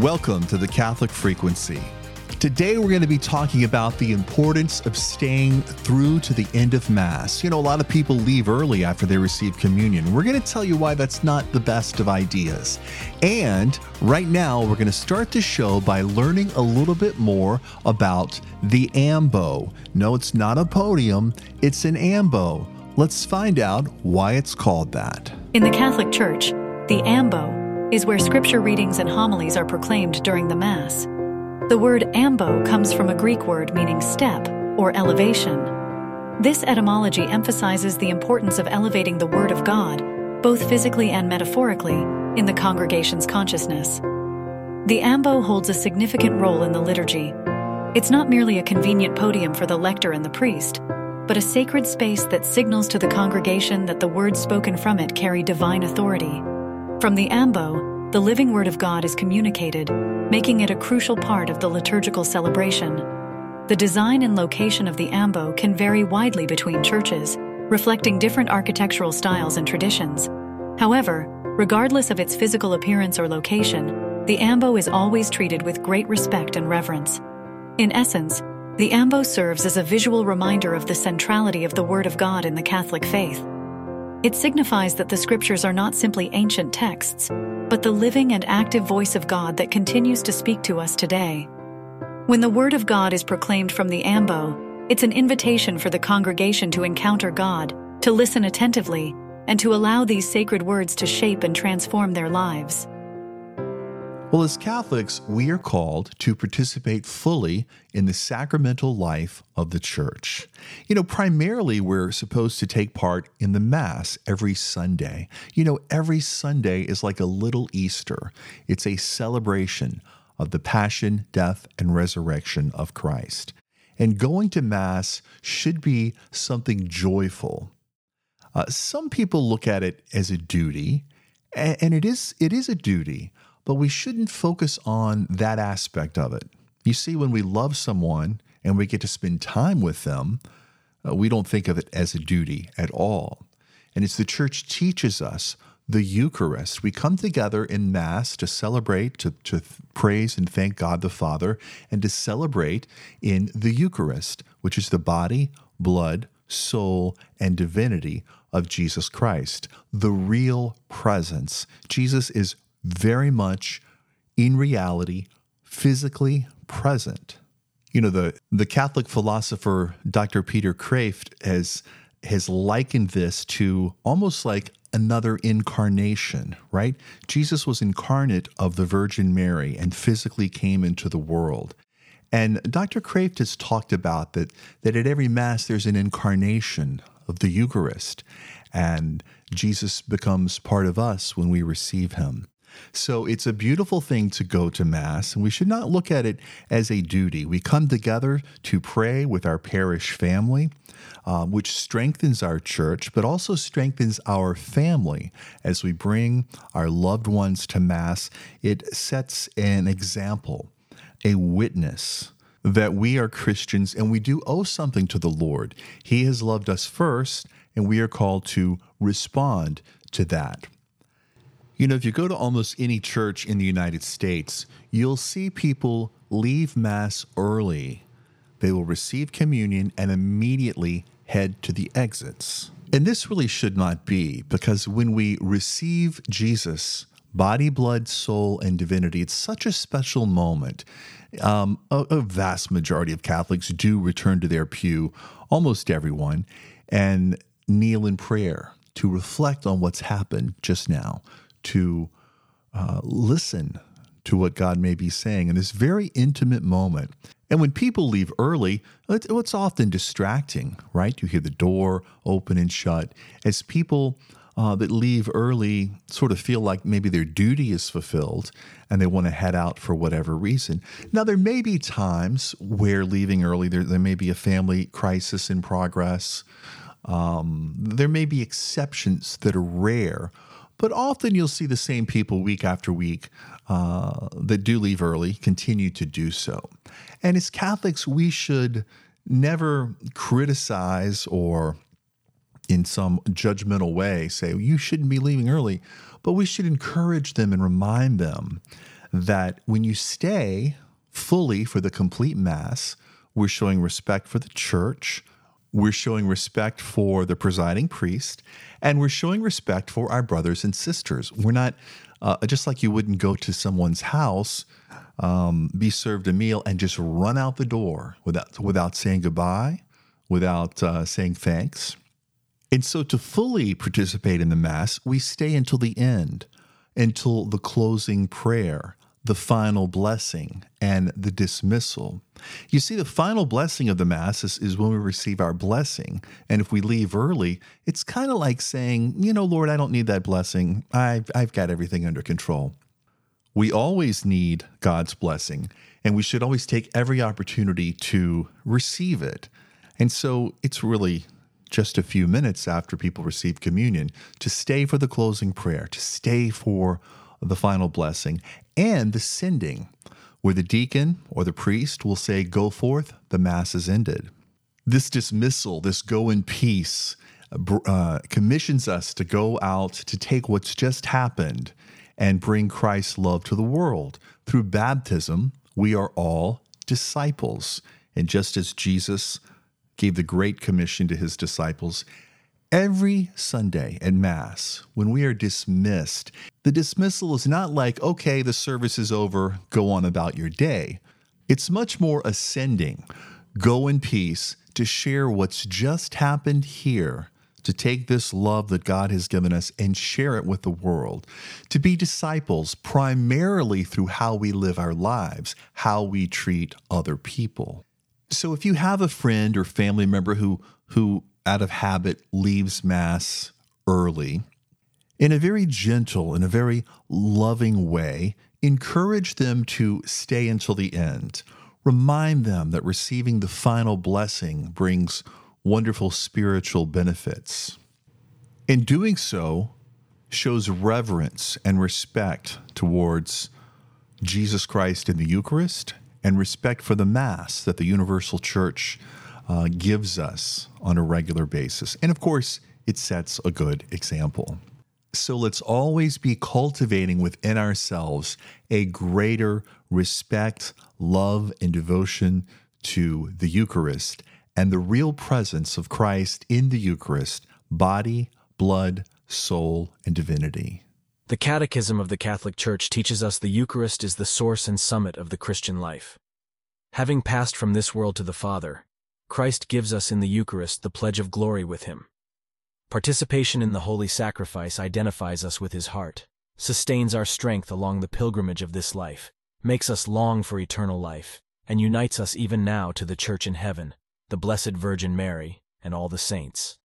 Welcome to the Catholic Frequency. Today, we're going to be talking about the importance of staying through to the end of Mass. You know, a lot of people leave early after they receive communion. We're going to tell you why that's not the best of ideas. And right now, we're going to start the show by learning a little bit more about the ambo. No, it's not a podium, it's an ambo. Let's find out why it's called that. In the Catholic Church, the ambo is where scripture readings and homilies are proclaimed during the Mass. The word ambo comes from a Greek word meaning step or elevation. This etymology emphasizes the importance of elevating the Word of God, both physically and metaphorically, in the congregation's consciousness. The ambo holds a significant role in the liturgy. It's not merely a convenient podium for the lector and the priest, but a sacred space that signals to the congregation that the words spoken from it carry divine authority. From the ambo, the living Word of God is communicated, making it a crucial part of the liturgical celebration. The design and location of the ambo can vary widely between churches, reflecting different architectural styles and traditions. However, regardless of its physical appearance or location, the ambo is always treated with great respect and reverence. In essence, the ambo serves as a visual reminder of the centrality of the Word of God in the Catholic faith. It signifies that the scriptures are not simply ancient texts, but the living and active voice of God that continues to speak to us today. When the Word of God is proclaimed from the ambo, it's an invitation for the congregation to encounter God, to listen attentively, and to allow these sacred words to shape and transform their lives. Well, as Catholics, we are called to participate fully in the sacramental life of the church. You know, primarily we're supposed to take part in the Mass every Sunday. You know, every Sunday is like a little Easter, it's a celebration of the passion, death, and resurrection of Christ. And going to Mass should be something joyful. Uh, some people look at it as a duty, and it is, it is a duty but we shouldn't focus on that aspect of it. You see, when we love someone and we get to spend time with them, uh, we don't think of it as a duty at all. And as the church teaches us, the Eucharist, we come together in Mass to celebrate, to, to praise and thank God the Father, and to celebrate in the Eucharist, which is the body, blood, soul, and divinity of Jesus Christ, the real presence. Jesus is very much in reality, physically present. You know, the, the Catholic philosopher Dr. Peter Kreeft has, has likened this to almost like another incarnation, right? Jesus was incarnate of the Virgin Mary and physically came into the world. And Dr. Kreeft has talked about that, that at every Mass there's an incarnation of the Eucharist, and Jesus becomes part of us when we receive him. So it's a beautiful thing to go to Mass, and we should not look at it as a duty. We come together to pray with our parish family, uh, which strengthens our church, but also strengthens our family as we bring our loved ones to Mass. It sets an example, a witness that we are Christians and we do owe something to the Lord. He has loved us first, and we are called to respond to that. You know, if you go to almost any church in the United States, you'll see people leave Mass early. They will receive communion and immediately head to the exits. And this really should not be because when we receive Jesus, body, blood, soul, and divinity, it's such a special moment. Um, a, a vast majority of Catholics do return to their pew, almost everyone, and kneel in prayer to reflect on what's happened just now, to uh, listen to what God may be saying in this very intimate moment. And when people leave early, it's often distracting, right? You hear the door open and shut. As people uh, that leave early sort of feel like maybe their duty is fulfilled and they want to head out for whatever reason. Now, there may be times where leaving early, there, there may be a family crisis in progress. Um, there may be exceptions that are rare, but often you'll see the same people week after week uh, that do leave early continue to do so. And as Catholics, we should never criticize or in some judgmental way say, you shouldn't be leaving early, but we should encourage them and remind them that when you stay fully for the complete Mass, we're showing respect for the church, we're showing respect for the presiding priest, and we're showing respect for our brothers and sisters. We're not, uh, just like you wouldn't go to someone's house, um, be served a meal, and just run out the door without, without saying goodbye, without uh, saying thanks. And so, to fully participate in the Mass, we stay until the end, until the closing prayer, the final blessing, and the dismissal. You see, the final blessing of the Mass is, is when we receive our blessing. And if we leave early, it's kind of like saying, you know, Lord, I don't need that blessing. I've, I've got everything under control. We always need God's blessing, and we should always take every opportunity to receive it. And so it's really just a few minutes after people receive communion to stay for the closing prayer, to stay for the final blessing, and the sending, where the deacon or the priest will say, Go forth, the Mass is ended. This dismissal, this go in peace, uh, commissions us to go out to take what's just happened and bring Christ's love to the world. Through baptism, we are all disciples. And just as Jesus gave the Great Commission to his disciples. Every Sunday at Mass, when we are dismissed, the dismissal is not like, okay, the service is over, go on about your day. It's much more ascending. Go in peace to share what's just happened here, to take this love that God has given us and share it with the world, to be disciples primarily through how we live our lives, how we treat other people. So if you have a friend or family member who who out of habit leaves mass early, in a very gentle in a very loving way, encourage them to stay until the end. Remind them that receiving the final blessing brings wonderful spiritual benefits. In doing so, shows reverence and respect towards Jesus Christ in the Eucharist and respect for the Mass that the Universal Church uh, gives us on a regular basis. And of course, it sets a good example. So let's always be cultivating within ourselves a greater respect, love, and devotion to the Eucharist and the real presence of Christ in the Eucharist, body, blood, soul, and divinity. The Catechism of the Catholic Church teaches us the Eucharist is the source and summit of the Christian life. Having passed from this world to the Father, Christ gives us in the Eucharist the pledge of glory with Him. Participation in the holy sacrifice identifies us with His heart, sustains our strength along the pilgrimage of this life, makes us long for eternal life, and unites us even now to the Church in heaven, the Blessed Virgin Mary, and all the saints.